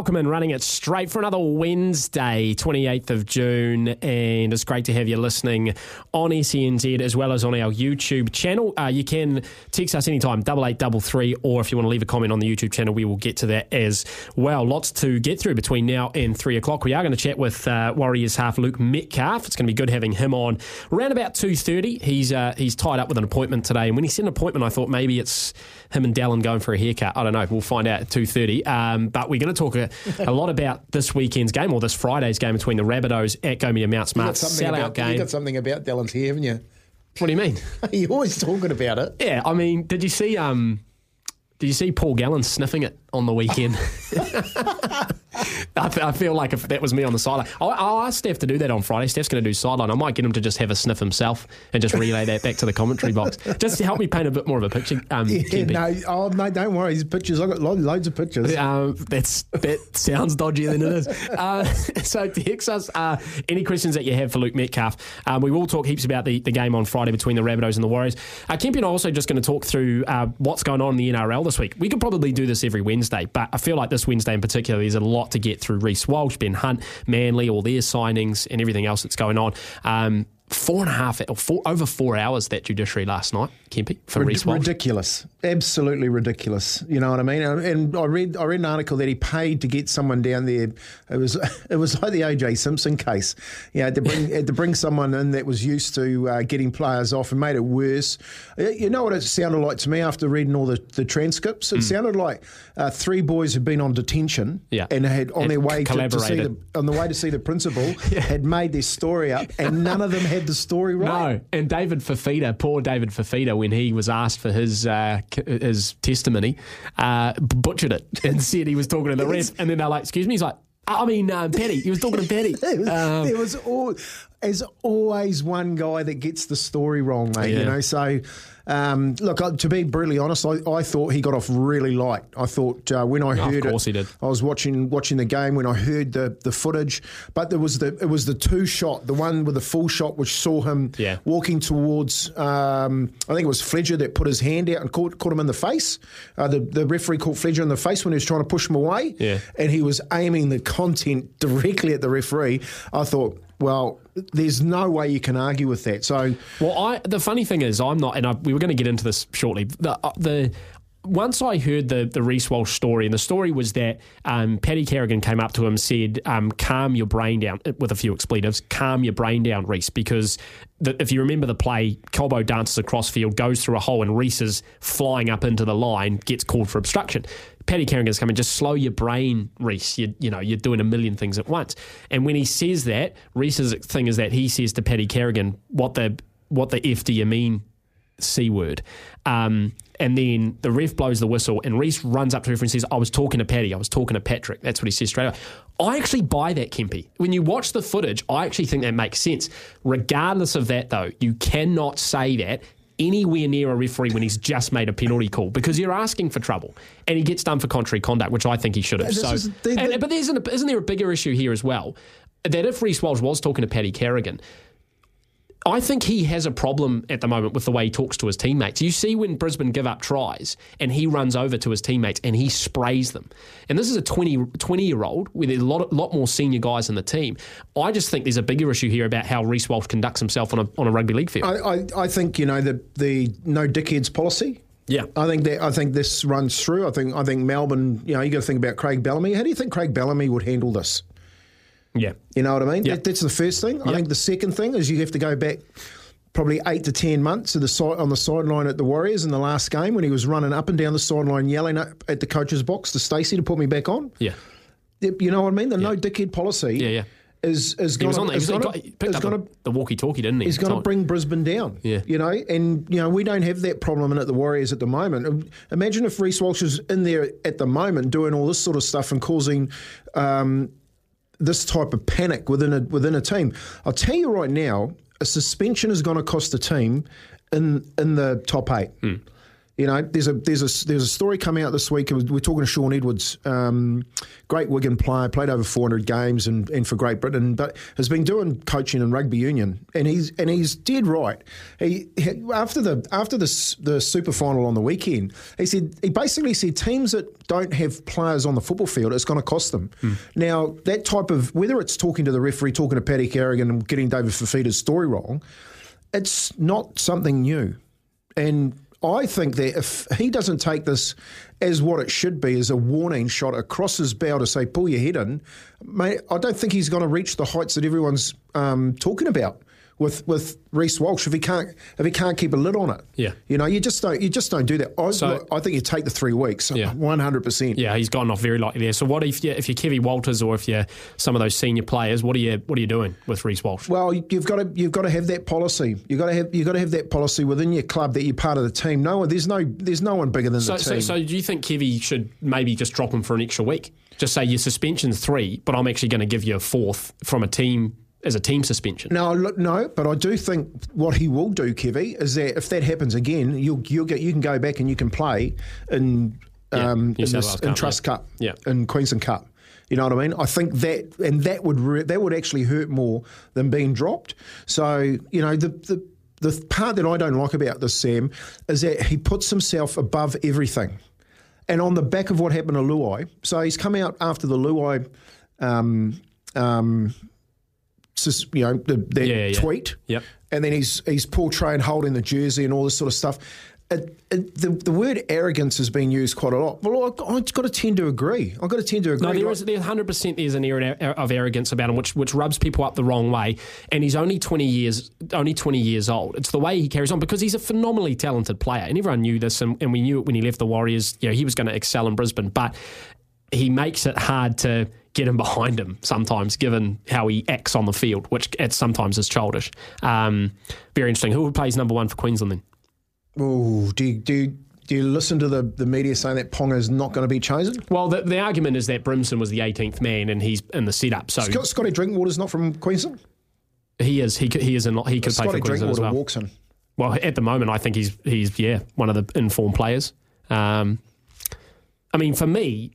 Welcome and running it straight for another Wednesday, 28th of June. And it's great to have you listening on SENZ as well as on our YouTube channel. Uh, you can text us anytime, double eight double three, or if you want to leave a comment on the YouTube channel, we will get to that as well. Lots to get through between now and three o'clock. We are going to chat with uh, Warriors half Luke Metcalf. It's going to be good having him on around about 2.30. He's, uh, he's tied up with an appointment today. And when he said an appointment, I thought maybe it's him and Dallin going for a haircut. I don't know. We'll find out at 2.30. Um, but we're going to talk a, a lot about this weekend's game or this Friday's game between the Rabbitohs at Go Media Mount Smart. Sellout about, game. You got something about Dallin's hair, haven't you? What do you mean? You're always talking about it. Yeah, I mean, did you see um did you see Paul Gallen sniffing it on the weekend? I, fe- I feel like if that was me on the sideline, I'll, I'll ask Steph to do that on Friday. Steph's going to do sideline. I might get him to just have a sniff himself and just relay that back to the commentary box, just to help me paint a bit more of a picture. Um, Yeah, no, oh, no, don't worry. These pictures, I've got lo- loads of pictures. Um, that's that sounds dodgier than it is. Uh, so text us uh, any questions that you have for Luke Metcalf. Um, we will talk heaps about the, the game on Friday between the Rabbitohs and the Warriors. Uh, Kempy and I are also just going to talk through uh, what's going on in the NRL this week. We could probably do this every Wednesday, but I feel like this Wednesday in particular, there's a lot to get through. Reece Walsh, Ben Hunt, Manly, all their signings, and everything else that's going on. Um, four and a half, or four, over four hours that judiciary last night, Kempy, for Rid- Reece Walsh. ridiculous, absolutely ridiculous. You know what I mean? And, and I read, I read an article that he paid to get someone down there. It was, it was like the OJ Simpson case. You know, to bring, had to bring someone in that was used to uh, getting players off and made it worse. You know what it sounded like to me after reading all the, the transcripts? It sounded like uh, three boys had been on detention. Yeah. and had on their way to, to see the on the way to see the principal had made their story up, and none of them had the story right. No, and David Fafita, poor David Fafita, when he was asked for his uh, his testimony, uh, butchered it and said he was talking to the ref, and then they're like, "Excuse me," he's like, "I mean, um, Paddy." He was talking to Paddy. There was, Um, there was all, there's always one guy that gets the story wrong, mate. Yeah. You know, so um, look, I- to be brutally honest, I, I thought he got off really light. I thought uh, when I of heard course it, he did. I was watching watching the game when I heard the the footage, but there was the it was the two shot, the one with the full shot, which saw him Yeah. walking towards. Um, I think it was Fledger that put his hand out and caught, caught him in the face. Uh, the the referee caught Fledger in the face when he was trying to push him away Yeah. and he was aiming the content directly at the referee. I thought, well, there's no way you can argue with that. So Well, I the funny thing is, I'm not, and I, we were going to get into this shortly. The, uh, the once I heard the the Reece Walsh story, and the story was that um, Paddy Carrigan came up to him, said, um, "Calm your brain down," uh, with a few expletives. Calm your brain down, Reece, because the, if you remember the play, Cobbo dances across field, goes through a hole, and Reece is flying up into the line, gets called for obstruction. Paddy Carrigan's coming, just slow your brain, Reece. You, you know, you're doing a million things at once. And when he says that, Reece's thing is that he says to Paddy Carrigan, what the what the F do you mean, C word? Um, and then the ref blows the whistle, and Reece runs up to ref and says, I was talking to Paddy, I was talking to Patrick. That's what he says straight away. I actually buy that, Kempy. When you watch the footage, I actually think that makes sense. Regardless of that, though, you cannot say that anywhere near a referee when he's just made a penalty call because you're asking for trouble and he gets done for contrary conduct, which I think he should have. So, is- the- the- and- but isn't, isn't there a bigger issue here as well? That if Reece Walsh was talking to Paddy Carrigan, I think he has a problem at the moment with the way he talks to his teammates. You see when Brisbane give up tries and he runs over to his teammates and he sprays them. And this is a 20, 20 year old with a lot, lot more senior guys in the team. I just think there's a bigger issue here about how Reece Walsh conducts himself on a, on a rugby league field. I, I, I think you know the the no dickheads policy. Yeah. I think that I think this runs through. I think I think Melbourne. You know, you got to think about Craig Bellamy. How do you think Craig Bellamy would handle this? Yeah. You know what I mean? Yeah. That, that's the first thing. I think the second thing is you have to go back probably eight to ten months to the side on the sideline at the Warriors in the last game when he was running up and down the sideline yelling at the coach's box to Stacey to put me back on. Yeah. You know what I mean? The no dickhead policy. Yeah, yeah. Is is going on the, he, was, he, got, he picked up going the, the walkie talkie, didn't he? He's going to bring Brisbane down. Yeah. You know, and, you know, we don't have that problem in at the Warriors at the moment. Imagine if Reece Walsh is in there at the moment doing all this sort of stuff and causing um, this type of panic within a within a team. I'll tell you right now, a suspension is going to cost the team in in the top eight. Hmm. You know, there's a there's a there's a story coming out this week. We're talking to Shaun Edwards, um, great Wigan player, played over 400 games and, and for Great Britain, but has been doing coaching in rugby union, and he's and he's dead right. He, he after the after the the super final on the weekend, he said he basically said teams that don't have players on the football field, it's going to cost them. Now that type of whether it's talking to the referee, talking to Paddy Carrigan, and getting David Fafita's story wrong, it's not something new. And I think that if he doesn't take this as what it should be, as a warning shot across his bow to say, pull your head in, mate, I don't think he's going to reach the heights that everyone's um, talking about. With with Reece Walsh, if he can't if he can't keep a lid on it, Yeah. you know, you just don't you just don't do that. I, So- look, I think you take the three weeks, uh, Yeah. one hundred percent. Yeah, he's gone off very lightly there. So what if you if you're Kevy Walters or if you're some of those senior players, what are you what are you doing with Reece Walsh? Well, you've got to you've got to have that policy. You've got to have you've got to have that policy within your club that you're part of the team. No one there's no there's no one bigger than So, the so, team. so do you think Kevy should maybe just drop him for an extra week? Just say your suspension's three, but I'm actually going to give you a fourth from a team as a team suspension. No, look, no, but I do think what he will do, Kevy, is that if that happens again, you'll you'll get you can go back and you can play in Yeah, um, in, this, Wales in Trust yeah. Cup, Yeah. in Queensland Cup. You know what I mean? I think that and that would re- that would actually hurt more than being dropped. So you know the the. The part that I don't like about this, Sam, is that he puts himself above everything. And on the back of what happened to Luai, so he's come out after the Luai um, um, you know, the, that Yeah, yeah. tweet. Yep. And then he's he's portrayed holding the jersey and all this sort of stuff. It, it, the, the word arrogance has been used quite a lot. Well, I, I've got to tend to agree. I've got to tend to agree. No, there there's hundred percent there's an air of arrogance about him, which which rubs people up the wrong way. And he's only twenty years only twenty years old. It's the way he carries on because he's a phenomenally talented player, and everyone knew this, and, and we knew it when he left the Warriors. You know, he was going to excel in Brisbane, but he makes it hard to get him behind him sometimes, given how he acts on the field, which at sometimes is childish. Um, very interesting. Who plays number one for Queensland then? Oh, do you, do you, do you listen to the, the media saying that Ponga is not going to be chosen? Well, the, the argument is that Brimson was the 18th man, and he's in the setup, so Scott, Scotty Drinkwater's not from Queensland. he is he could- he is in, he could play for Queensland as Drinkwater well. walks in. Well, at the moment, I think he's he's yeah one of the informed players. Um, I mean, for me,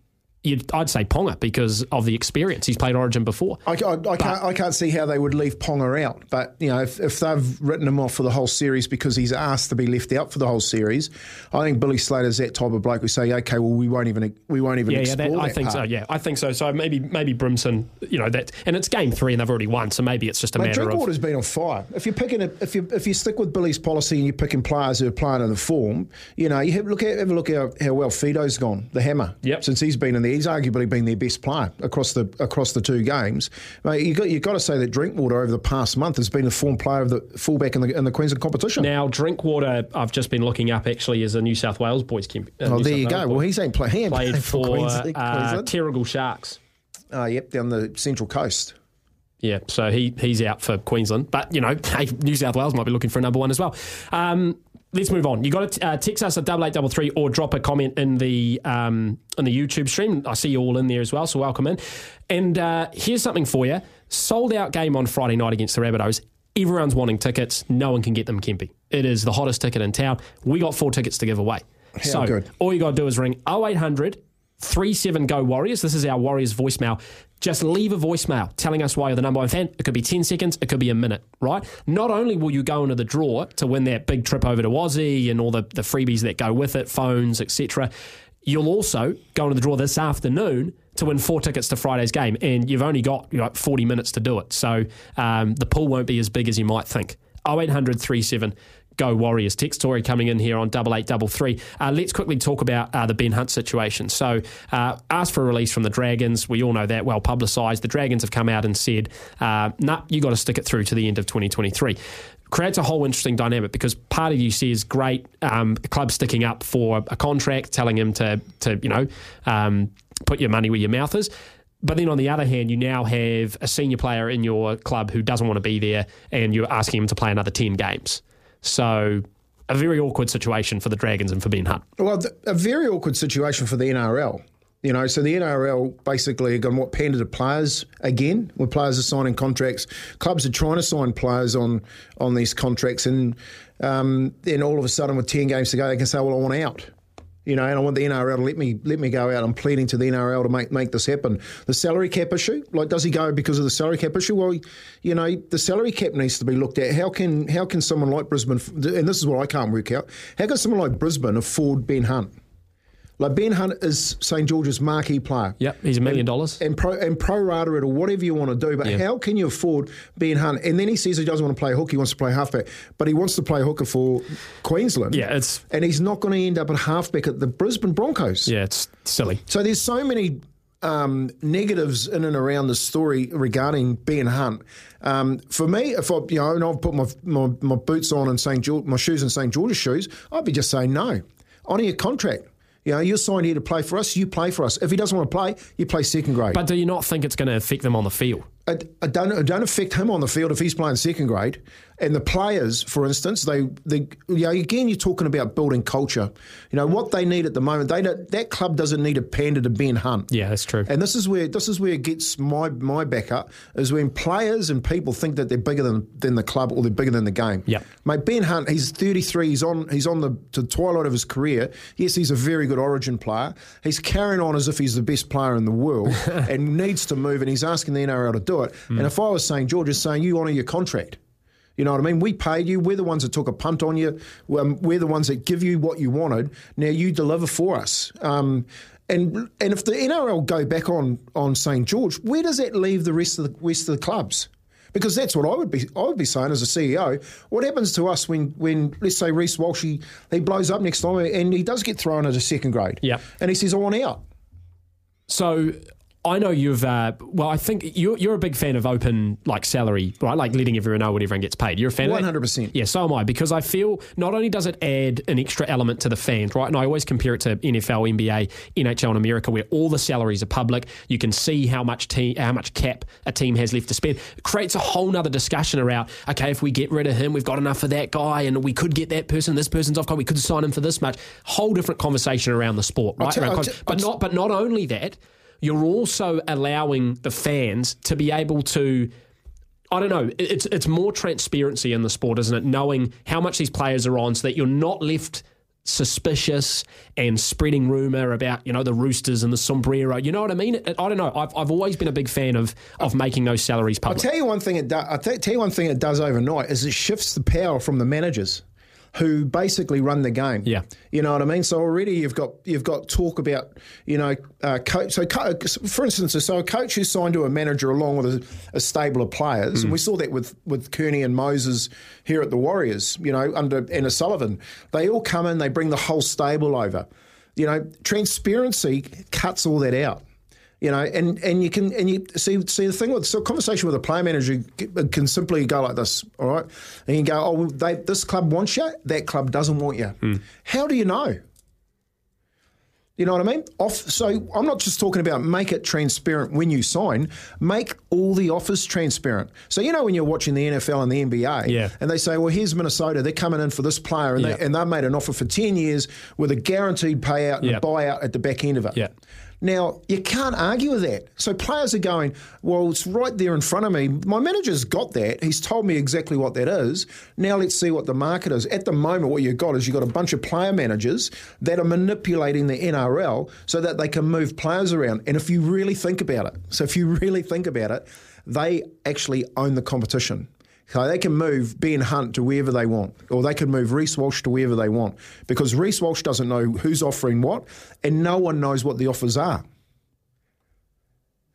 I'd say Ponga because of the experience. He's played Origin before. I, I, I can't, I can't see how they would leave Ponga out. But, you know, if, if they've written him off for the whole series because he's asked to be left out for the whole series, I think Billy Slater's that type of bloke who say, okay, well, we won't even we won't even Yeah, yeah, explore that, I that think so. Yeah, I think so. So maybe maybe Brimson, you know that, and it's game three, and they've already won. So maybe it's just a Mate, matter of Drinkwater's been on fire. If you're picking, a, if you if you stick with Billy's policy and you're picking players who are playing in the form, you know, you have look at have a look at how, how well Fido's gone, the hammer. Yep. Since he's been in there, he's arguably been their best player across the across the two games. Mate, you got you got to say that Drinkwater over the past month has been the form player of the fullback in the in the Queensland competition. now. Drinkwater, I've just been looking up. Actually, is a New South Wales boys. Camp, uh, oh, New there South you go. boy. Well, he's ain't play, he ain't played playing for Queensland. uh, Queensland. Terrigal Sharks. Oh, yep, down the central coast. Yeah, so he he's out for Queensland, but you know, hey, New South Wales might be looking for a number one as well. Um, let's move on. You got to uh, text us at double eight double three or drop a comment in the um, in the YouTube stream. I see you all in there as well, so welcome in. And uh, here's something for you: sold out game on Friday night against the Rabbitohs. Everyone's wanting tickets. No one can get them, Kempy. It is the hottest ticket in town. We got four tickets to give away. so good. all you got to do is ring 0800 37 Go Warriors. This is our Warriors voicemail. Just leave a voicemail telling us why you're the number one fan. It could be 10 seconds, it could be a minute, right? Not only will you go into the draw to win that big trip over to Aussie and all the, the freebies that go with it, phones, etc., you'll also go into the draw this afternoon to win four tickets to Friday's game. And you've only got you know, 40 minutes to do it. So um, the pool won't be as big as you might think. 0800 37 Go Warriors. Text story coming in here on double eight double three. Uh, let's quickly talk about uh, the Ben Hunt situation. So, uh, asked for a release from the Dragons. We all know that well publicised. The Dragons have come out and said, uh, "Nah, you got to stick it through to the end of 2023." Creates a whole interesting dynamic because part of you says, "Great, um, club sticking up for a contract, telling him to to you know um, put your money where your mouth is." But then on the other hand, you now have a senior player in your club who doesn't want to be there, and you're asking him to play another 10 games. So, a very awkward situation for the Dragons and for Ben Hunt. Well, a very awkward situation for the NRL. You know, so the NRL basically are going what pander to players again, where players are signing contracts. Clubs are trying to sign players on on these contracts, and um, then all of a sudden, with ten games to go, they can say, "Well, I want out." You know, and I want the NRL to let me let me go out. I'm pleading to the NRL to make make this happen. The salary cap issue, like, does he go because of the salary cap issue? Well, you know, the salary cap needs to be looked at. How can how can someone like Brisbane, and this is what I can't work out, how can someone like Brisbane afford Ben Hunt? Like Ben Hunt is St George's marquee player. Yep, he's a million dollars. And pro and pro rata it or whatever you want to do. But Yeah. how can you afford Ben Hunt? And then he says he doesn't want to play hook, he wants to play halfback. But he wants to play hooker for Queensland. Yeah, it's- and he's not going to end up at halfback at the Brisbane Broncos. Yeah, it's silly. So there's so many um, negatives in and around the story regarding Ben Hunt. Um, for me, if I, you know, and I've put my, my, my boots on and St. George, my shoes in St. George's shoes, I'd be just saying no. Honour your contract. You know, you're signed here to play for us. You play for us. If he doesn't want to play, you play second grade. But do you not think it's going to affect them on the field? It, it don't it don't affect him on the field if he's playing second grade. And the players, for instance, they they you know again you're talking about building culture. You know what they need at the moment. They don't, that club doesn't need a pander to Ben Hunt. Yeah, that's true. And this is where this is where it gets my my back up is when players and people think that they're bigger than, than the club or they're bigger than the game. Yeah, Mate, Ben Hunt, he's 33. He's on he's on the, the twilight of his career. Yes, he's a very good Origin player. He's carrying on as if he's the best player in the world and needs to move. And he's asking the NRL to do it. And if I was saying, George, is saying you honour your contract. You know what I mean? We paid you. We're the ones that took a punt on you. Um, we're the ones that give you what you wanted. Now you deliver for us. Um, and and if the NRL go back on on St George, where does that leave the rest of the rest of the clubs? Because that's what I would be I would be saying as a CEO. What happens to us when when let's say Reece Walsh he, he blows up next time and he does get thrown into second grade? Yep. And he says I want out. So I know you've. Uh, well, I think you're you're a big fan of open like salary, right? Like letting everyone know what everyone gets paid. You're a fan 100%. Yeah, so am I because I feel not only does it add an extra element to the fans, right? And I always compare it to NFL, NBA, NHL in America, where all the salaries are public. You can see how much team, how much cap a team has left to spend. It creates a whole nother discussion around. Okay, if we get rid of him, we've got enough for that guy, and we could get that person. This person's off. We could sign him for this much. Whole different conversation around the sport, right? tell- Around I'll but I'll not. But not only that you're also allowing the fans to be able to I don't know. It's it's more transparency in the sport, isn't it? Knowing how much these players are on, so that you're not left suspicious and spreading rumor about you know the Roosters and the sombrero. You know what I mean? I don't know. I've, I've always been a big fan of of making those salaries public. I'll tell you one thing it does. I'll tell you one thing it does overnight is it shifts the power from the managers, who basically run the game. Yeah. you know what I mean. So already you've got you've got talk about you know uh, coach. So co- for instance, so a coach who's signed to a manager along with a, a stable of players, and we saw that with with Kearney and Moses here at the Warriors. You know, under Anna Sullivan, they all come in, they bring the whole stable over. You know, transparency cuts all that out. You know, and, and you can and you see see the thing with so a conversation with a player manager can simply go like this, all right? And you go, oh, they, this club wants you, that club doesn't want you. Hmm. How do you know? You know what I mean? Off. So I'm not just talking about make it transparent when you sign. Make all the offers transparent. So you know when you're watching the NFL and the NBA, Yeah. and they say, "Well, here's Minnesota. They're coming in for this player, and Yeah. they and they've made an offer for ten years with a guaranteed payout and Yeah. a buyout at the back end of it." Yeah. Now, you can't argue with that. So players are going, well, it's right there in front of me. My manager's got that. He's told me exactly what that is. Now let's see what the market is. At the moment, what you've got is you've got a bunch of player managers that are manipulating the NRL so that they can move players around. And if you really think about it, so if you really think about it, they actually own the competition. So they can move Ben Hunt to wherever they want, or they can move Reece Walsh to wherever they want, because Reece Walsh doesn't know who's offering what, and no one knows what the offers are.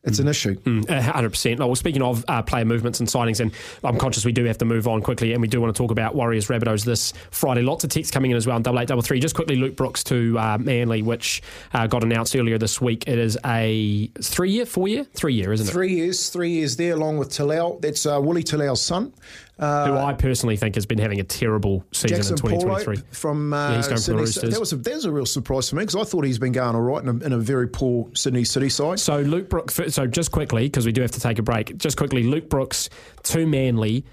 It's an issue. A hundred percent. Well, speaking of uh, player movements and signings, and I'm conscious we do have to move on quickly, and we do want to talk about Warriors Rabbitohs this Friday. Lots of texts coming in as well on double eight double three. Just quickly, Luke Brooks to uh, Manly, which uh, got announced earlier this week. It is a three year, four year, three year, isn't it? Three years, three years there, along with Talal. That's uh, Willie Talal's son. Who I personally think has been having a terrible season Jackson in 2023. Paulo from uh, Yeah, he's going Sydney. Roosters. that was a, that was a real surprise for me because I thought he's been going all right in a, in a very poor Sydney City side. So Luke Brooks. So just quickly, because we do have to take a break. Just quickly, Luke Brooks too Manly.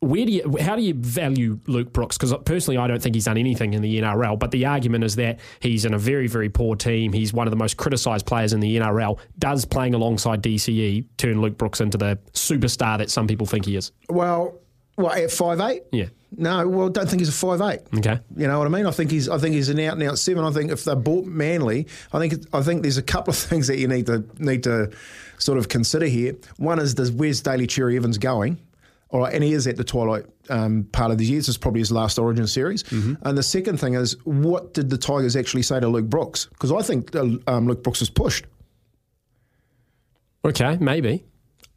where do you, how do you value Luke Brooks? Because personally, I don't think he's done anything in the NRL. But the argument is that he's in a very, very poor team. He's one of the most criticised players in the NRL. Does playing alongside DCE turn Luke Brooks into the superstar that some people think he is? Well, what at five eight? Yeah. No, well, don't think he's a five eight. Okay. You know what I mean? I think he's I think he's an out and out seven. I think if they bought Manly, I think I think there's a couple of things that you need to need to sort of consider here. One is does where's Daly Cherry Evans going? All right, and he is at the twilight um, part of the year. This is probably his last Origin series. And the second thing is, what did the Tigers actually say to Luke Brooks? Because I think uh, um, Luke Brooks was pushed. Okay, maybe.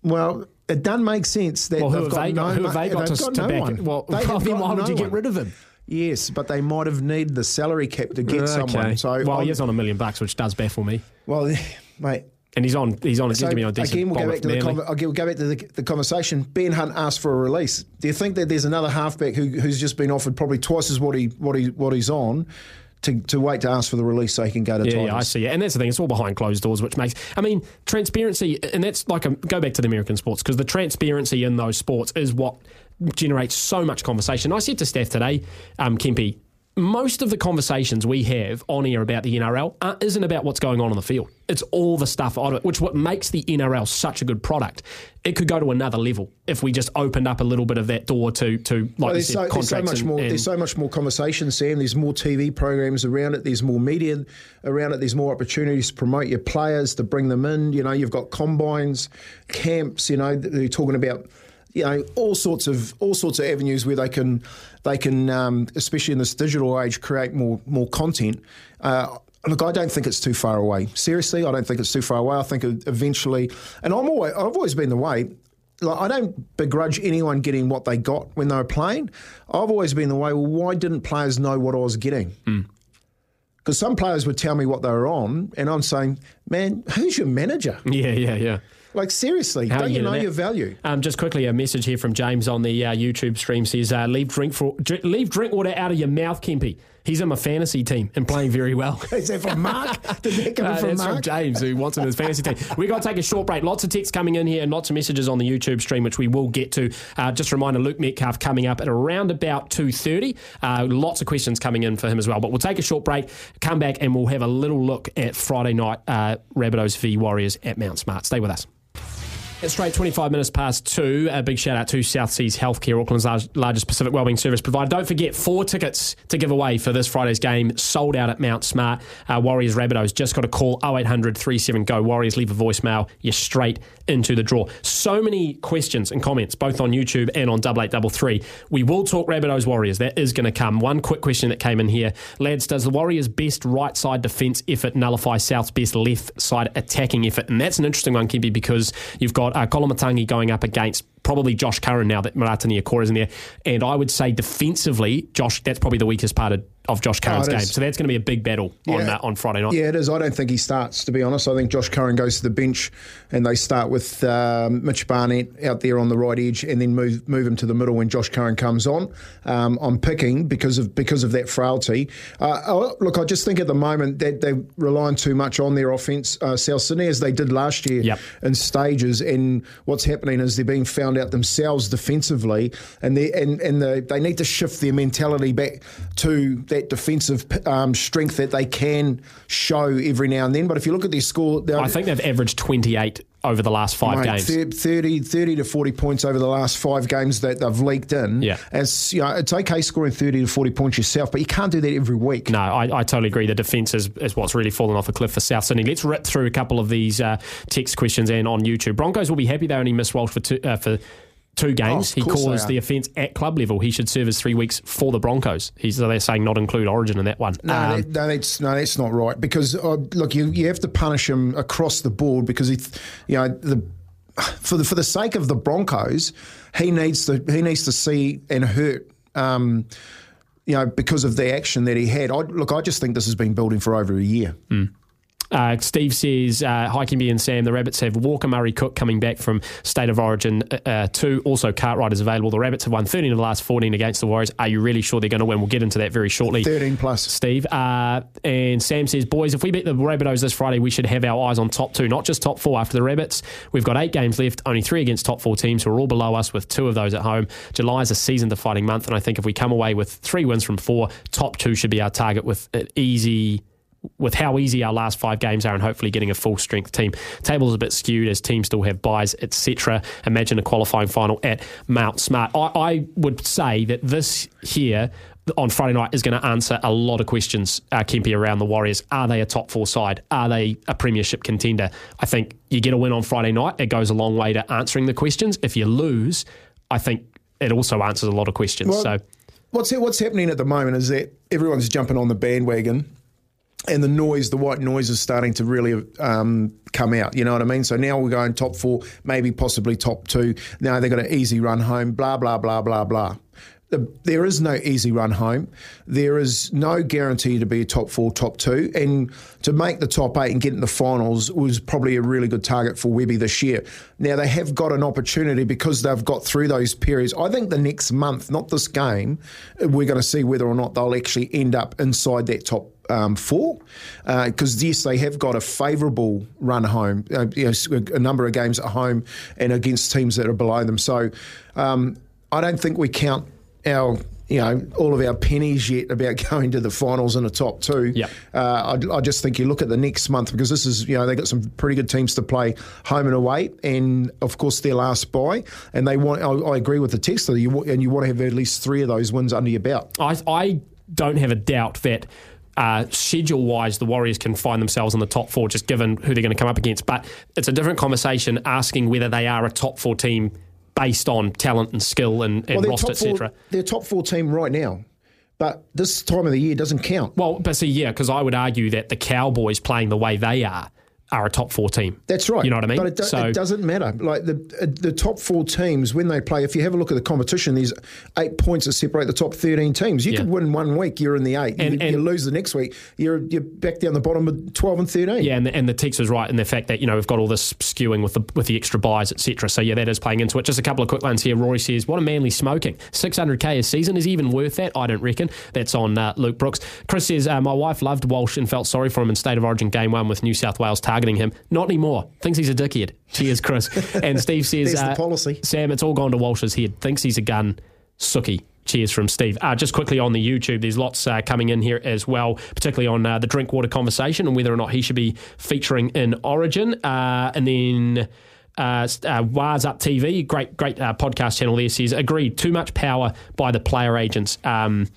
Well, it doesn't make sense that Well, who they've have got they no Who have they got they've to, got to no back one. Well, They then got why would no you get one. rid of him? Yes, but they might have needed the salary cap to get someone. So well, I'm- he is on a million bucks, which does baffle me. well, mate. And he's on. He's on. He's So going to be on decent again, we'll go back to the con- I'll go back to the, the conversation. Ben Hunt asked for a release. Do you think that there's another halfback who, who's just been offered probably twice as what he what he what he's on to, to wait to ask for the release so he can go to Yeah, Tigers? yeah, I see. And that's the thing; it's all behind closed doors, which makes. I mean, transparency, and that's like a, go back to the American sports because the transparency in those sports is what generates so much conversation. I said to Steph today, um, most of the conversations we have on air about the NRL uh, isn't about what's going on on the field. It's all the stuff out of it, which what makes the NRL such a good product. It could go to another level if we just opened up a little bit of that door to to like Well, you there's, said, so, there's so much and- more. and- there's so much more conversation, Sam. There's more TV programs around it. There's more media around it. There's more opportunities to promote your players, to bring them in. You know, you've got combines, camps. You know, they're talking about you know all sorts of all sorts of avenues where they can they can um, especially in this digital age create more more content. Uh, Look, I don't think it's too far away. Seriously, I don't think it's too far away. I think eventually, and I'm always, I've always been the way. Like, I don't begrudge anyone getting what they got when they were playing. I've always been the way. Well, why didn't players know what I was getting? Because some players would tell me what they were on, and I'm saying, man, who's your manager? yeah, yeah, yeah. Like seriously, How don't you know that? your value? Um, just quickly, a message here from James on the uh, YouTube stream says, uh, "Leave drink for dr- leave drink water out of your mouth, Kempy. He's in my fantasy team and playing very well." Is that from Mark? Did that come Uh, from that's from Mark? James, who wants him in his fantasy team. We've got to take a short break. Lots of texts coming in here and lots of messages on the YouTube stream, which we will get to. Uh, just a reminder, Luke Metcalf coming up at around about 2.30. Uh, lots of questions coming in for him as well. But we'll take a short break, come back, and we'll have a little look at Friday night uh, Rabbitohs v Warriors at Mount Smart. Stay with us. It's straight 25 minutes past two. A big shout out to South Seas Healthcare, Auckland's large, largest Pacific Wellbeing Service provider. Don't forget, four tickets to give away for this Friday's game, sold out at Mount Smart. Uh, Warriors Rabbitohs, just got a call 0800 37 GO. Warriors, leave a voicemail. You're straight into the draw. So many questions and comments, both on YouTube and on 8833. We will talk Rabbitohs Warriors. That is going to come. One quick question that came in here. Lads, does the Warriors' best right side defence effort nullify South's best left side attacking effort? And that's an interesting one, Kempy, because you've got uh, Kolomatangi going up against probably Josh Curran now that Marata Niukore is in there. And I would say defensively, Josh, that's probably the weakest part of, of Josh Curran's it game. So that's going to be a big battle on, uh, on Friday night. Yeah, it is. I don't think he starts, to be honest. I think Josh Curran goes to the bench and they start with um, Mitch Barnett out there on the right edge and then move move him to the middle when Josh Curran comes on. Um, I'm picking because of because of that frailty. Uh, oh, look, I just think at the moment that they're relying too much on their offence, uh, South Sydney, as they did last year Yep. in stages. And what's happening is they're being found out themselves defensively, and they and and the, they need to shift their mentality back to that defensive um, strength that they can show every now and then. But if you look at their score, I think they've averaged 28 over the last five Mate, games. thir- 30, 30 to 40 points over the last five games that they've leaked in. Yeah. As, you know, it's okay scoring 30 to 40 points yourself, but you can't do that every week. No, I, I totally agree. The defence is, is what's really fallen off a cliff for South Sydney. Let's rip through a couple of these uh, text questions and on YouTube. Broncos will be happy they only missed Walsh for two, uh, for two games. of he calls the offence at club level. He should serve his three weeks for the Broncos. He's so they're saying not include Origin in that one. No, Um, that, no, that's no, that's not right. Because uh, look, you you have to punish him across the board because he, you know, the for the for the sake of the Broncos, he needs to he needs to see and hurt. Um, you know, because of the action that he had. I, look, I just think this has been building for over a year. Uh, Steve says, uh, Hi, Kempy and Sam. The Rabbits have Walker Murray Cook coming back from State of Origin uh, 2. Also, Cartwright is available. The Rabbits have won 13 of the last 14 against the Warriors. Are you really sure they're going to win? We'll get into that very shortly. 13 plus. Steve. Uh, and Sam says, Boys, if we beat the Rabbitohs this Friday, we should have our eyes on top two, not just top four. After the Rabbits, we've got eight games left, only three against top four teams who are all below us, with two of those at home. July is a season defining month, and I think if we come away with three wins from four, top two should be our target with an easy with how easy our last five games are and hopefully getting a full strength team. Table's a bit skewed as teams still have buys, etc. Imagine a qualifying final at Mount Smart. I, I would say that this here on Friday night is going to answer a lot of questions, uh, Kempy, around the Warriors. Are they a top four side? Are they a premiership contender? I think you get a win on Friday night, it goes a long way to answering the questions. If you lose, I think it also answers a lot of questions. Well, so what's what's happening at the moment is that everyone's jumping on the bandwagon. And the noise, the white noise, is starting to really um, come out. You know what I mean? So now we're going top four, maybe possibly top two. Now they've got an easy run home. Blah blah blah blah blah there is no easy run home. There is no guarantee to be a top four, top two. And to make the top eight and get in the finals was probably a really good target for Webby this year. Now, they have got an opportunity because they've got through those periods. I think the next month, not this game, we're going to see whether or not they'll actually end up inside that top um, four because uh, yes, they have got a favourable run home, uh, you know, a number of games at home and against teams that are below them. So um, I don't think we count our you know all of our pennies yet about going to the finals in the top two. Yeah, uh, I, I, just think you look at the next month because this is you know they got some pretty good teams to play home and away, and of course their last bye, and they want. I, I agree with the text you and you want to have at least three of those wins under your belt. I I don't have a doubt that. Uh, schedule wise, the Warriors can find themselves in the top four, just given who they're going to come up against. But it's a different conversation asking whether they are a top four team based on talent and skill and, and well, roster, etc. They're top four team right now. But this time of the year doesn't count. Well, but see, yeah, because I would argue that the Cowboys playing the way they are are a top four team. That's right. You know what I mean? But it, do, so, it doesn't matter. Like the the top four teams when they play, if you have a look at the competition, there's eight points that separate the top thirteen teams. You yeah. could win one week, you're in the eight. And, you, and, you, lose the next week, you're you're back down the bottom of twelve and thirteen. Yeah, and the, and the text was right in the fact that you know we've got all this skewing with the with the extra buys, etc. So yeah, that is playing into it. Just a couple of quick ones here. Rory says, "What a manly smoking. 600k a season is even worth that. I don't reckon. That's on uh, Luke Brooks. Chris says, uh, my wife loved Walsh and felt sorry for him in State of Origin game one with New South Wales targeting him. Not anymore. Thinks he's a dickhead. Cheers, Chris. And Steve says, uh, policy. Sam, it's all gone to Walsh's head. Thinks he's a gun. Sookie. Cheers from Steve. Uh, just quickly on the YouTube, there's lots uh, coming in here as well, particularly on uh, the Drinkwater conversation and whether or not he should be featuring in Origin. Uh, and then uh, uh, Wars Up TV, great great uh, podcast channel there, says, agreed, too much power by the player agents. Um,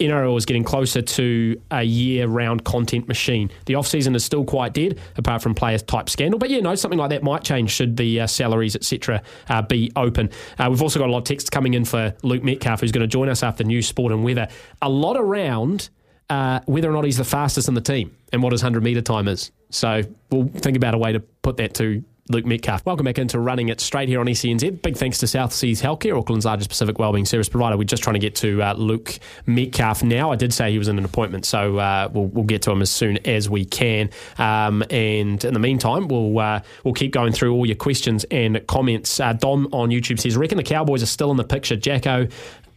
NRL is getting closer to a year-round content machine. The off-season is still quite dead, apart from player type scandal. But yeah, no, something like that might change should the uh, salaries, etc., uh, be open. Uh, we've also got a lot of texts coming in for Luke Metcalf, who's going to join us after news, sport, and weather. A lot around uh, whether or not he's the fastest in the team and what his 100 metre time is. So we'll think about a way to put that to Luke Metcalf. Welcome back into Running It Straight here on SENZ. Big thanks to South Seas Healthcare, Auckland's largest Pacific wellbeing service provider. We're just trying to get to uh, Luke Metcalf now. I did say he was in an appointment, so uh, we'll, we'll, get to him as soon as we can. Um, and in the meantime, we'll uh, we'll keep going through all your questions and comments. Uh, Dom on YouTube says, reckon the Cowboys are still in the picture. Jacko,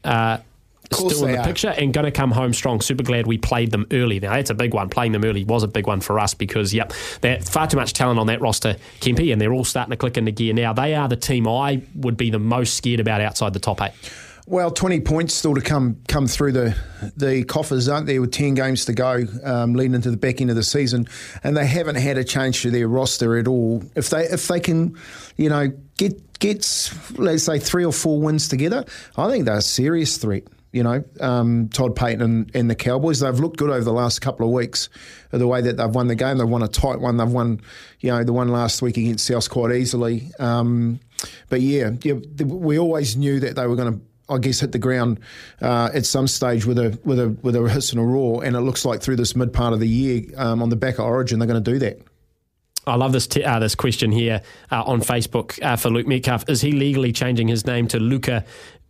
uh, still in the are. picture and going to come home strong. Super glad we played them early. Now that's a big one. Playing them early was a big one for us because yep, there's far too much talent on that roster, Kempy, and they're all starting to click into gear now. They are the team I would be the most scared about outside the top eight. Well, twenty points still to come come through the the coffers, aren't there? With ten games to go, um, leading into the back end of the season, and they haven't had a change to their roster at all. If they if they can, you know, get gets let's say three or four wins together, I think they're a serious threat you know, um, Todd Payten and, and, the Cowboys. They've looked good over the last couple of weeks. The way that they've won the game, they've won a tight one. They've won, you know, the one last week against South quite easily. Um, but yeah, yeah, we always knew that they were going to. I guess hit the ground uh, at some stage with a with a with a hiss and a roar, and it looks like through this mid part of the year, um, on the back of Origin, they're going to do that. I love this t- uh, this question here uh, on Facebook uh, for Luke Metcalf. Is he legally changing his name to Luca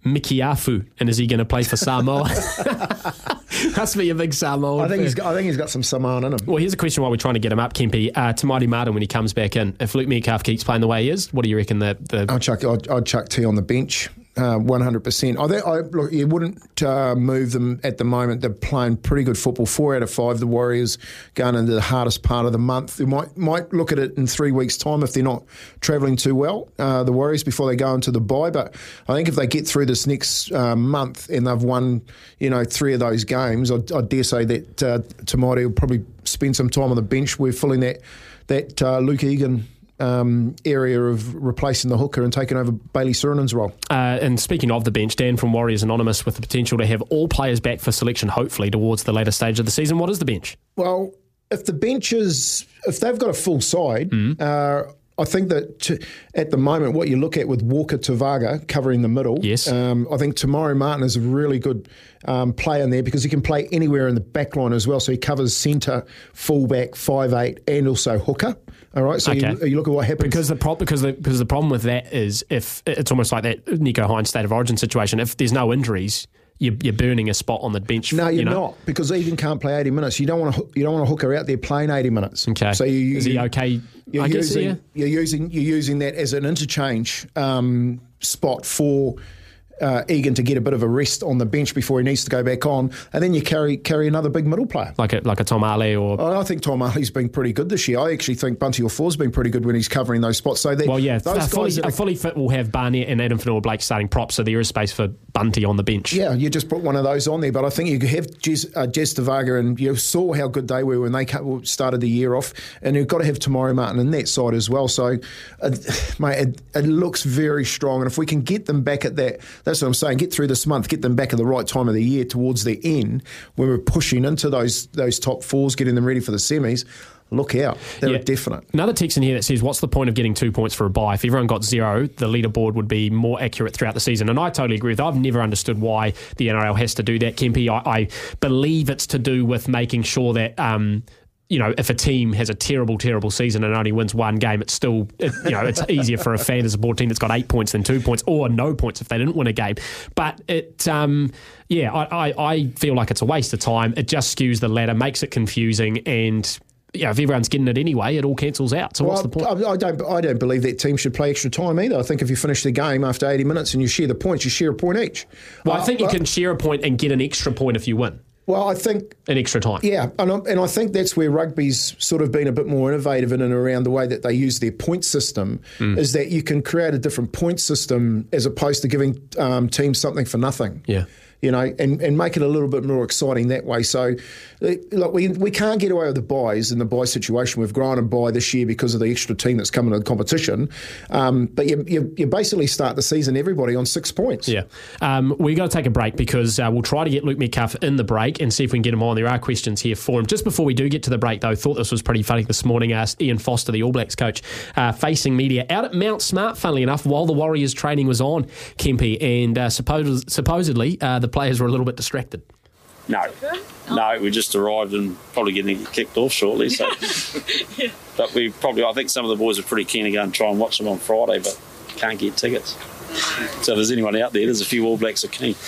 Mikiafu, and is he going to play for Samoa? That's be a big Samoan. I think fan. he's got, I think he's got some Samoan in him. Well, here's a question while we're trying to get him up, Kempy. Uh, Te Maire Martin, when he comes back in, if Luke Metcalf keeps playing the way he is, what do you reckon the, the I'd chuck I'd, I'd chuck T on the bench. Uh, One hundred percent. Look. You wouldn't uh, move them at the moment. They're playing pretty good football. Four out of five. The Warriors going into the hardest part of the month. They might might look at it in three weeks' time if they're not travelling too well. Uh, the Warriors before they go into the bye. But I think if they get through this next uh, month and they've won, you know, three of those games, I, I dare say that uh, will probably spend some time on the bench. We're filling that that uh, Luke Egan um, area of replacing the hooker and taking over Bailey Sironen's role. Uh, and speaking of the bench, Dan from Warriors Anonymous with the potential to have all players back for selection, hopefully towards the later stage of the season. What is the bench? Well, if the bench is, if they've got a full side, Mm-hmm. uh, I think that to, at the moment, what you look at with Walker Tevaga covering the middle, Yes. um, I think Te Maire Martin is a really good um, player in there because he can play anywhere in the back line as well. So he covers centre, fullback, five eight, and also hooker. All right, so Okay. you, you look at what happens. Because the pro- because the because the problem with that is if it's almost like that Nicho Hynes state of origin situation. If there's no injuries, you're, you're burning a spot on the bench. No, you're you know? not because Egan can't play 80 minutes. You don't want to you don't want to hook her out there playing 80 minutes. Okay. So you, is he okay? You're I guess using yeah. you're using you're using that as an interchange um, spot for. Uh, Egan to get a bit of a rest on the bench before he needs to go back on, and then you carry carry another big middle player. like a like a Tom Ale or I think Tom Harley's been pretty good this year. I actually think Bunty Afoa's been pretty good when he's covering those spots. So that, well, yeah, those a guys fully, a are- fully fit will have Barnett and Addin Fonua Blake starting props, so there is space for Bunty on the bench. Yeah, you just put one of those on there. But I think you could have Jez, uh, Jez Tevaga, and you saw how good they were when they started the year off. And you've got to have Te Maire Martin in that side as well. So, uh, mate, it, it looks very strong. And if we can get them back at that, that's what I'm saying. Get through this month, get them back at the right time of the year towards the end when we're pushing into those those top fours, getting them ready for the semis. Look out, they're Yeah. definite. Another text in here that says, "What's the point of getting two points for a buy? If everyone got zero, the leaderboard would be more accurate throughout the season." And I totally agree with. That. I've never understood why the NRL has to do that, Kempy. I, I believe it's to do with making sure that. Um, you know, if a team has a terrible, terrible season and only wins one game, it's still, it, you know, it's easier for a fan to support a team that's got eight points than two points or no points if they didn't win a game. But it, um, yeah, I, I, I feel like it's a waste of time. It just skews the ladder, makes it confusing, and yeah, if everyone's getting it anyway, it all cancels out. So what's the point? I, I don't. I don't believe that team should play extra time either. I think if you finish the game after 80 minutes and you share the points, you share a point each. Well, I Uh, think you uh, can share a point and get an extra point if you win Well, I think an extra time. Yeah, and I, and I think that's where rugby's sort of been a bit more innovative in and around the way that they use their point system. Mm. Is that you can create a different point system as opposed to giving um, teams something for nothing. Yeah. You know, and, and make it a little bit more exciting that way. So, uh, look, we, we can't get away with the buys in the buy situation. We've grown a buy this year because of the extra team that's coming to the competition. Um, but you, you, you basically start the season, everybody, on six points. Yeah. Um, we got to take a break because uh, we'll try to get Luke Metcalf in the break and see if we can get him on. There are questions here for him. Just before we do get to the break, though, thought this was pretty funny this morning. Asked Ian Foster, the All Blacks coach, uh, facing media out at Mount Smart, funnily enough, while the Warriors training was on, Kempy, and uh, suppos- supposedly uh, the players were a little bit distracted. No, no, we just arrived and probably getting kicked off shortly. So, but we probably, I think some of the boys are pretty keen to go and try and watch them on Friday, but can't get tickets. So if there's anyone out there, there's a few All Blacks are keen.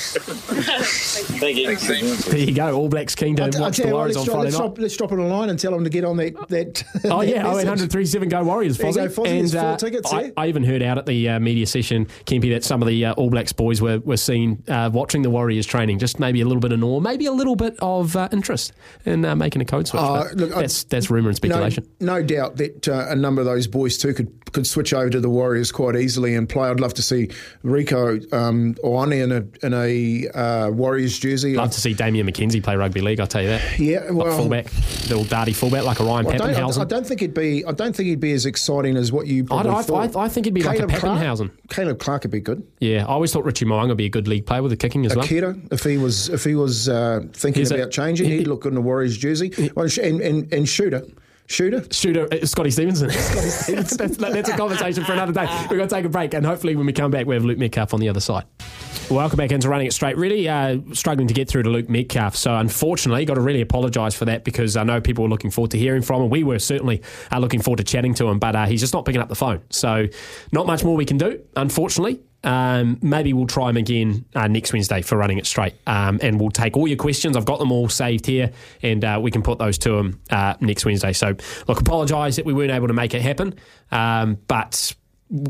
Thank you. There you go, All Blacks keen to I, I watch tell the Warriors let's, on drop, Friday let's, night. drop, let's drop it online and tell them to get on that. that Oh yeah, oh, message. 837 go Warriors. There you go, Fozzie. There's four tickets, I, yeah. I even heard out at the uh, media session, Kempy, that some of the uh, All Blacks boys were were seen uh, watching the Warriors training. Just maybe a little bit of awe, maybe a little bit of uh, interest in uh, making a code switch. Uh, But look, I- that's that's rumor and speculation. No, no doubt that uh, a number of those boys too could could switch over to the Warriors quite easily and play. I'd love to see Rieko um, Ioane in a in a uh, Warriors jersey. Love to see Damian McKenzie play rugby league. I'll tell you that. yeah, Like fullback, little darty fullback like a Ryan I don't, I, Papenhuyzen. I don't think it'd be. I don't think he'd be as exciting as what you. I, I. I, I think it'd be like a Caleb Papenhuyzen. Clarke, Caleb Clarke would be good. Yeah, I always thought Richie Mo'unga would be a good league player with the kicking as well. Akira, if he was if he was uh, thinking a- about changing, he- he'd look good in a Warriors jersey. Well, and, and, and shooter, shooter. Shooter, uh, Scotty Stevenson. that's, that's a conversation for another day. We're going to take a break, and hopefully, when we come back, we have Luke Metcalf on the other side. Welcome back into Running It Straight. Really uh, struggling to get through to Luke Metcalf. So, unfortunately, got to really apologise for that because I know people were looking forward to hearing from him. We were certainly uh, looking forward to chatting to him, but uh, he's just not picking up the phone. So, not much more we can do, unfortunately. Um, maybe we'll try them again uh, next Wednesday for running it straight. Um, and we'll take all your questions. I've got them all saved here, and uh, we can put those to them uh, next Wednesday. So, look, apologise that we weren't able to make it happen, um, but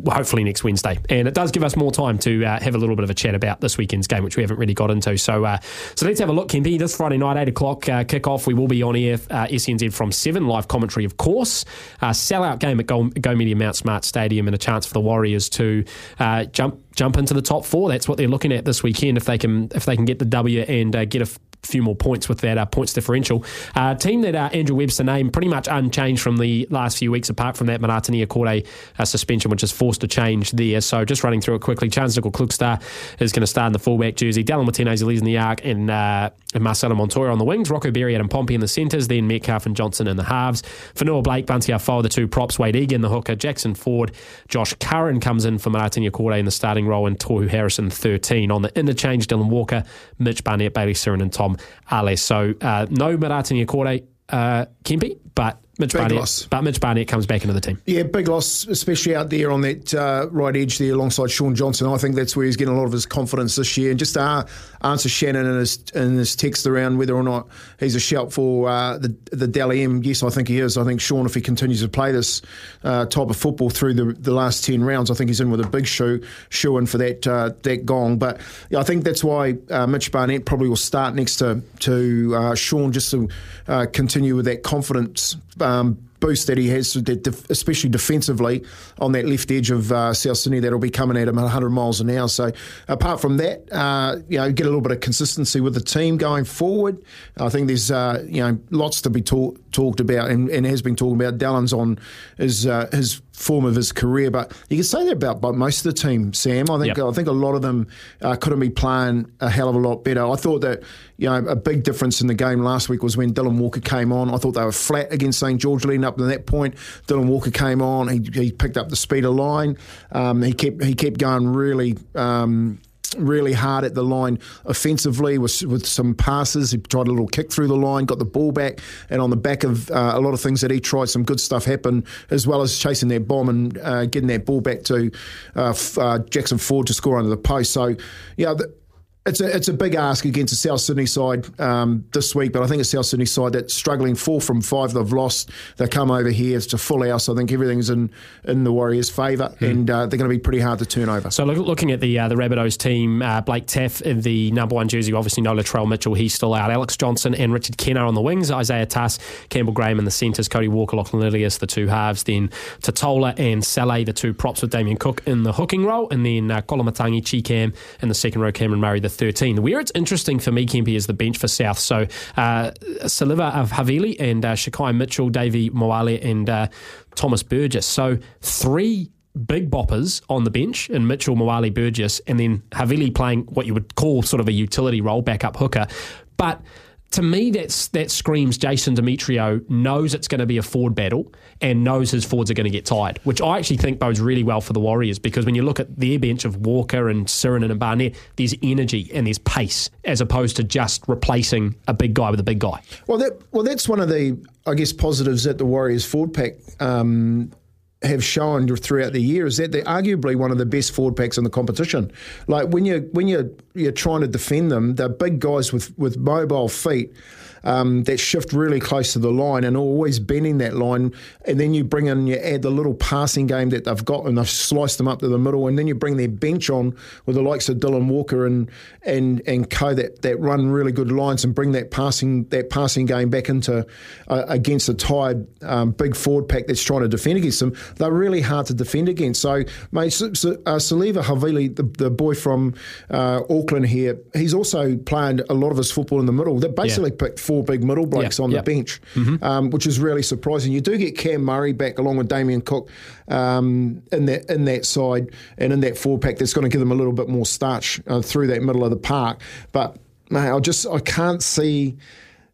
hopefully next Wednesday. And it does give us more time to uh, have a little bit of a chat about this weekend's game, which we haven't really got into. So uh, so let's have a look, Kempy. This Friday night, 8 o'clock uh, kick-off. We will be on air, uh, SENZ from 7, live commentary, of course. Uh, sellout game at Go, Go Media Mount Smart Stadium and a chance for the Warriors to uh, jump jump into the top four. That's what they're looking at this weekend if they can if they can get the W and uh, get a few more points with that uh, points differential. Uh, team that uh, Andrew Webster named pretty much unchanged from the last few weeks, apart from that Marata Niukore uh, suspension, which is forced a change there. So just running through it quickly, Charnze Nicoll-Klokstad is going to start in the fullback jersey. Dallin Martinez leads in the arc, and, uh, and Marcelo Montoya on the wings. Rocco Berry, and Pompey in the centres. Then Metcalf and Johnson in the halves. Fonua Blake, Bunty Afoa, the two props. Wayde Egan, the hooker. Jackson Ford. Josh Curran comes in for Marata Niukore in the starting role, and Tohu Harrison 13. On the interchange, Dylan Walker, Mitch Barnett, Bailey Sironen, and Tom Ale. So uh, no Marata Niukore, uh, Kempy, but Mitch Big Barnett, loss. but Mitch Barnett comes back into the team. Yeah, big loss, especially out there on that uh, right edge there alongside Shaun Johnson. I think that's where he's getting a lot of his confidence this year. And just to uh, answer Shannon in his, in his text around whether or not he's a shout for uh, the the Dally M, yes, I think he is. I think Shaun, if he continues to play this uh, type of football through the, the last 10 rounds, I think he's in with a big shoe, shoe in for that uh, that gong. But yeah, I think that's why uh, Mitch Barnett probably will start next to, to uh, Shaun just to uh, continue with that confidence. Um, boost that he has, especially defensively on that left edge of uh, South Sydney, that'll be coming at him at 100 miles an hour. So, apart from that, uh, you know, get a little bit of consistency with the team going forward. I think there's uh, you know lots to be talk- talked about, and, and has been talked about. Dallin's on his uh, his form of his career, but you can say that about, about most of the team, Sam. I think Yep. I think a lot of them uh, could have been playing a hell of a lot better. I thought that you know a big difference in the game last week was when Dylan Walker came on. I thought they were flat against St George leading up to that point. Dylan Walker came on. He, he picked up the speed of line. Um, he kept he kept going really. Um, Really hard at the line offensively with, with some passes. He tried a little kick through the line, got the ball back, and on the back of uh, a lot of things that he tried, some good stuff happened, as well as chasing that bomb and uh, getting that ball back to uh, uh, Jackson Ford to score under the post. So, yeah, it's a it's a big ask against the South Sydney side um, this week, but I think a South Sydney side that's struggling four from five they've lost. They come over here it's a full house. I think everything's in in the Warriors' favour, and uh, they're going to be pretty hard to turn over. So look, looking at the uh, the Rabbitohs team, uh, Blake Taaffe in the number one jersey, obviously no Latrell Mitchell, he's still out. Alex Johnson and Richard Kennar on the wings, Isaiah Tass, Campbell Graham in the centres, Cody Walker, Lachlan Ilias, the two halves, then Tatola and Saleh, the two props with Damien Cook in the hooking role, and then uh, Koloamatangi, Chicam in the second row, Cameron Murray, the 13. Where it's interesting for me, Kempy, is the bench for South. So uh, Siliva of Havili and uh, Shaquai Mitchell, Davvy Moale and uh, Thomas Burgess. So three big boppers on the bench in Mitchell, Moale, Burgess, and then Havili playing what you would call sort of a utility role, backup hooker. But to me, that's that screams Jason Demetriou knows it's going to be a Ford battle and knows his Fords are going to get tired, which I actually think bodes really well for the Warriors because when you look at their bench of Walker and Sironen and Barnett, there's energy and there's pace as opposed to just replacing a big guy with a big guy. Well, that well, that's one of the I guess positives that the Warriors Ford pack um, have shown throughout the year is that they're arguably one of the best forward packs in the competition. Like when you when you you're trying to defend them, they're big guys with with mobile feet. Um, that shift really close to the line and always bending that line, and then you bring in, you add the little passing game that they've got, and they've sliced them up to the middle, and then you bring their bench on with the likes of Dylan Walker and and and Co that, that run really good lines and bring that passing that passing game back into uh, against a tired um, big forward pack that's trying to defend against them. They're really hard to defend against. So, mate, uh, Siliva Havili, the, the boy from uh, Auckland here, he's also playing a lot of his football in the middle. They basically picked four big middle blokes Yeah, on yeah. the bench, um, which is really surprising. You do get Cam Murray back along with Damien Cook um, in that in that side and in that four pack. That's going to give them a little bit more starch uh, through that middle of the park. But mate, I just I can't see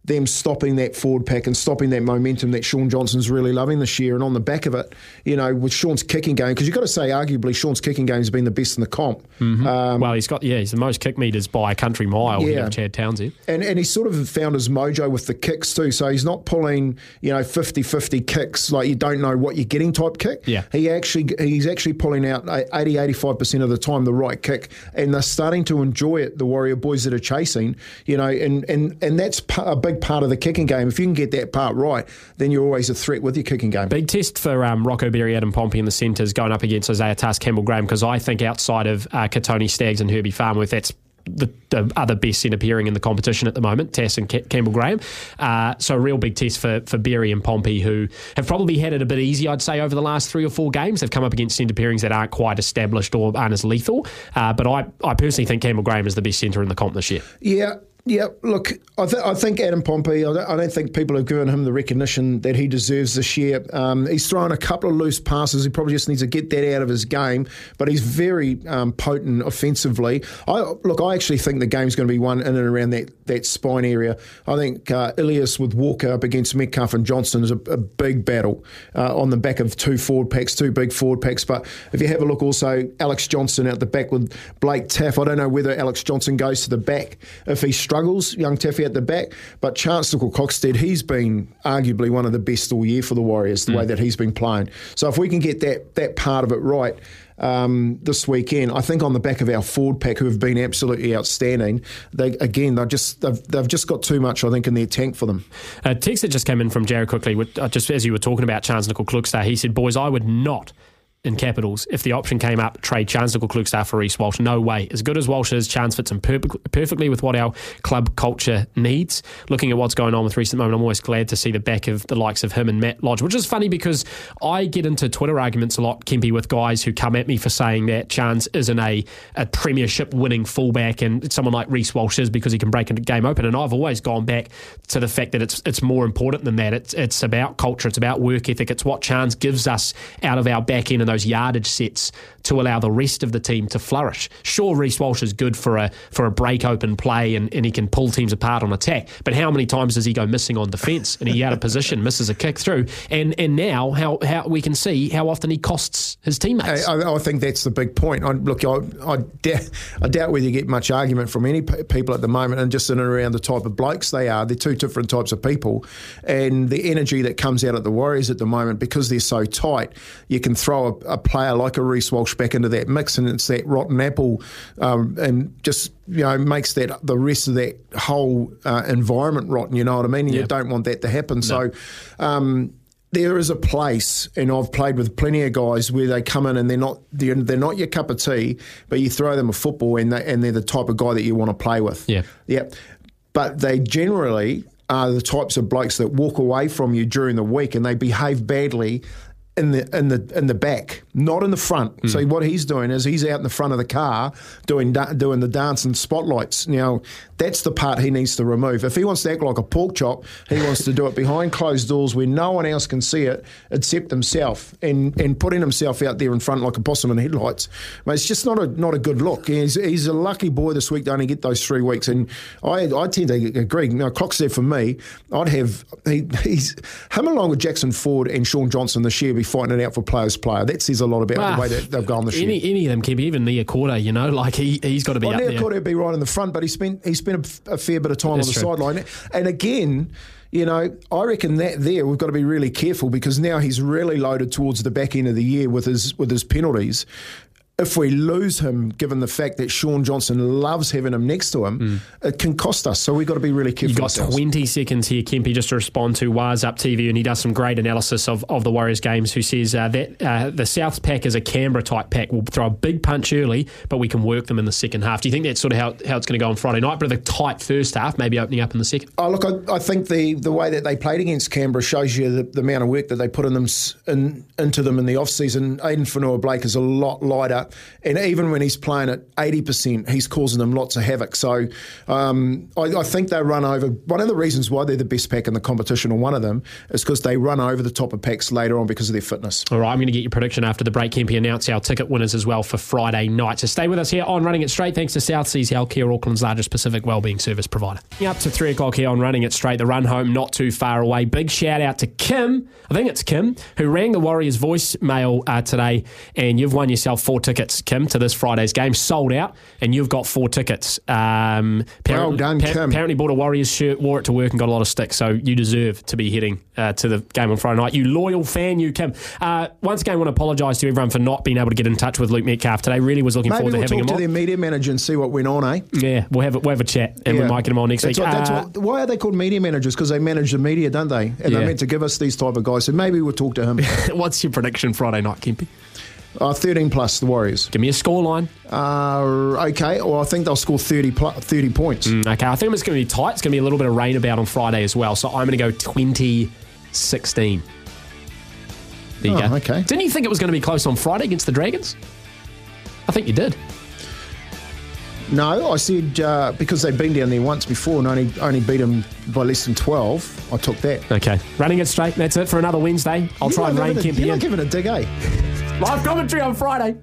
them stopping that forward pack and stopping that momentum that Shaun Johnson's really loving this year. And on the back of it, you know, with Shaun's kicking game, because you've got to say, arguably, Shaun's kicking game has been the best in the comp. Mm-hmm. Um, well, he's got, yeah, he's the most kick meters by a country mile, yeah. Chad Townsend. And, and he's sort of found his mojo with the kicks too. So he's not pulling, you know, 50 50 kicks like you don't know what you're getting type kick. Yeah. He actually, he's actually pulling out 80, 85% of the time the right kick. And they're starting to enjoy it, the Warrior boys that are chasing, you know, and, and, and that's a big part of the kicking game. If you can get that part right, then you're always a threat with your kicking game. Big test for um, Rocco Berry, Adam Pompey in the centres going up against Isaiah Tass, Campbell Graham, because I think outside of uh, Kotoni Staggs and Herbie Farnworth, that's the, the, other best centre pairing in the competition at the moment, Tass and Campbell Graham. Uh, so a real big test for, for Berry and Pompey, who have probably had it a bit easy, I'd say, over the last three or four games. They've come up against centre pairings that aren't quite established or aren't as lethal. Uh, but I, I personally think Campbell Graham is the best centre in the comp this year. Yeah, yeah, look, I, th- I, think Adam Pompey, I don't, I don't, think people have given him the recognition that he deserves this year. Um, he's thrown a couple of loose passes. He probably just needs to get that out of his game, but he's very um, potent offensively. I, look, I actually think the game's going to be won in and around that, that spine area. I think uh, Ilias with Walker up against Metcalf and Johnson is a, a big battle uh, on the back of two forward packs, two big forward packs. But if you have a look also, Alex Johnson out the back with Blake Taaffe, I don't know whether Alex Johnson goes to the back if he struggles, young Taaffe at the back. But Charnze Klokstad, he's been arguably one of the best all year for the Warriors, the mm. way that he's been playing. So if we can get that that part of it right, um, this weekend. I think on the back of our forward pack, who have been absolutely outstanding. They again, they just they've, they've just got too much, I think, in their tank for them. A text that just came in from Jared quickly, uh, just as you were talking about Charnze Nicoll-Klokstad, he said, "Boys, I would not." In Capitals if the option came up, trade Charnze Nicoll-Klokstad for Reece Walsh. No way. As good as Walsh is, Charnze fits in per- perfectly with what our club culture needs. Looking at what's going on with recent moment, I'm always glad to see the back of the likes of him and Matt Lodge, which is funny because I get into Twitter arguments a lot, Kempy, with guys who come at me for saying that Charnze isn't a, a premiership winning fullback and someone like Reece Walsh is because he can break a game open. And I've always gone back to the fact that it's it's more important than that. It's, it's about culture, it's about work ethic, it's what Charnze gives us out of our back end those yardage sets to allow the rest of the team to flourish. Sure, Reece Walsh is good for a for a break open play and, and he can pull teams apart on attack, but how many times does he go missing on defence and he out of position, misses a kick through? And and now how how we can see how often he costs his teammates. I, I think that's the big point. I, look, I, I doubt whether you get much argument from any p- people at the moment, and just in and around the type of blokes they are. They're two different types of people, and the energy that comes out at the Warriors at the moment because they're so tight, you can throw a, a player like a Reece Walsh back into that mix, and it's that rotten apple, um, and just you know makes that the rest of that whole uh, environment rotten. You know what I mean? And yep. you don't want that to happen. No. So. Um, there is a place, and I've played with plenty of guys where they come in and they're not they're, they're not your cup of tea, but you throw them a football and they, and they're the type of guy that you want to play with. Yeah, yeah. But they generally are the types of blokes that walk away from you during the week and they behave badly in the in the in the back, not in the front. Mm. So what he's doing is he's out in the front of the car doing doing the dance and spotlights. Now that's the part he needs to remove. If he wants to act like a pork chop, he wants to do it behind closed doors where no one else can see it except himself, and and putting himself out there in front like a possum in headlights. But it's just not a not a good look. He's, he's a lucky boy this week to only get those three weeks, and I I tend to agree. Now Clock's there for me. I'd have he, he's him along with Jackson Ford and Shaun Johnson this year be fighting it out for players player. That says a lot about well, the way ah, that they've gone this any, year. Any of them can be, even Niukore, you know, like he, he's got to be well, up Niukore would be right in the front, but he spent, he spent a, a fair bit of time That's on the sideline. And again, you know, I reckon that there we've got to be really careful because now he's really loaded towards the back end of the year with his with his penalties if we lose him, given the fact that Shaun Johnson loves having him next to him, mm. it can cost us. So we've got to be really careful. You've got ourselves. 20 seconds here, Kempy, just to respond to Waz Up TV, and he does some great analysis of, of the Warriors games, who says uh, that uh, the South pack is a Canberra type pack. We'll throw a big punch early, but we can work them in the second half. Do you think that's sort of how, how it's going to go on Friday night? But a tight first half, maybe opening up in the second? Oh, look, I, I think the, the way that they played against Canberra shows you the, the amount of work that they put in them in, into them in the off season. Addin Fonua Blake is a lot lighter and even when he's playing at eighty percent, he's causing them lots of havoc. So um, I, I, think they run over. One of the reasons why they're the best pack in the competition, or one of them, is because they run over the top of packs later on because of their fitness. All right, I'm going to get your prediction after the break. Kempy announce our ticket winners as well for Friday night. So stay with us here on Running It Straight. Thanks to South Seas Healthcare, Auckland's largest Pacific wellbeing service provider. Up to three o'clock here on Running It Straight. The run home not too far away. Big shout out to Kim. I think it's Kim who rang the Warriors voicemail uh, today, and you've won yourself four tickets, Kim, to this Friday's game. Sold out, and you've got four tickets. Um, well done, pa- Kim. Apparently bought a Warriors shirt, wore it to work, and got a lot of sticks. So you deserve to be heading uh, to the game on Friday night. You loyal fan, you Kim. Uh, once again, I want to apologise to everyone for not being able to get in touch with Luke Metcalf today. Really was looking Maybe forward we'll to having talk him to on. their media manager and see what went on, eh? Yeah, we'll have a, we'll have a chat, and Yeah. we might get him on next That's week. what- that's Uh, what- why are they called media managers? Because they manage the media, don't they? And Yeah. they're meant to give us these type of guys. So maybe we'll talk to him. what's your prediction Friday night, Kempy? Uh, 13 plus, the Warriors. Give me a scoreline. Uh, okay, well, I think they'll score 30, plus, 30 points. Okay, I think it's going to be tight. It's going to be a little bit of rain about on Friday as well. So I'm going to go 2016. There you Oh, go. okay. Didn't you think it was going to be close on Friday against the Dragons? I think you did. No, I said uh, because they've been down there once before and only only beat them by less than 12, I took that. Okay, running it straight. That's it for another Wednesday. I'll You try and rein Kempy You're in. not giving a dig, eh? Live commentary on Friday.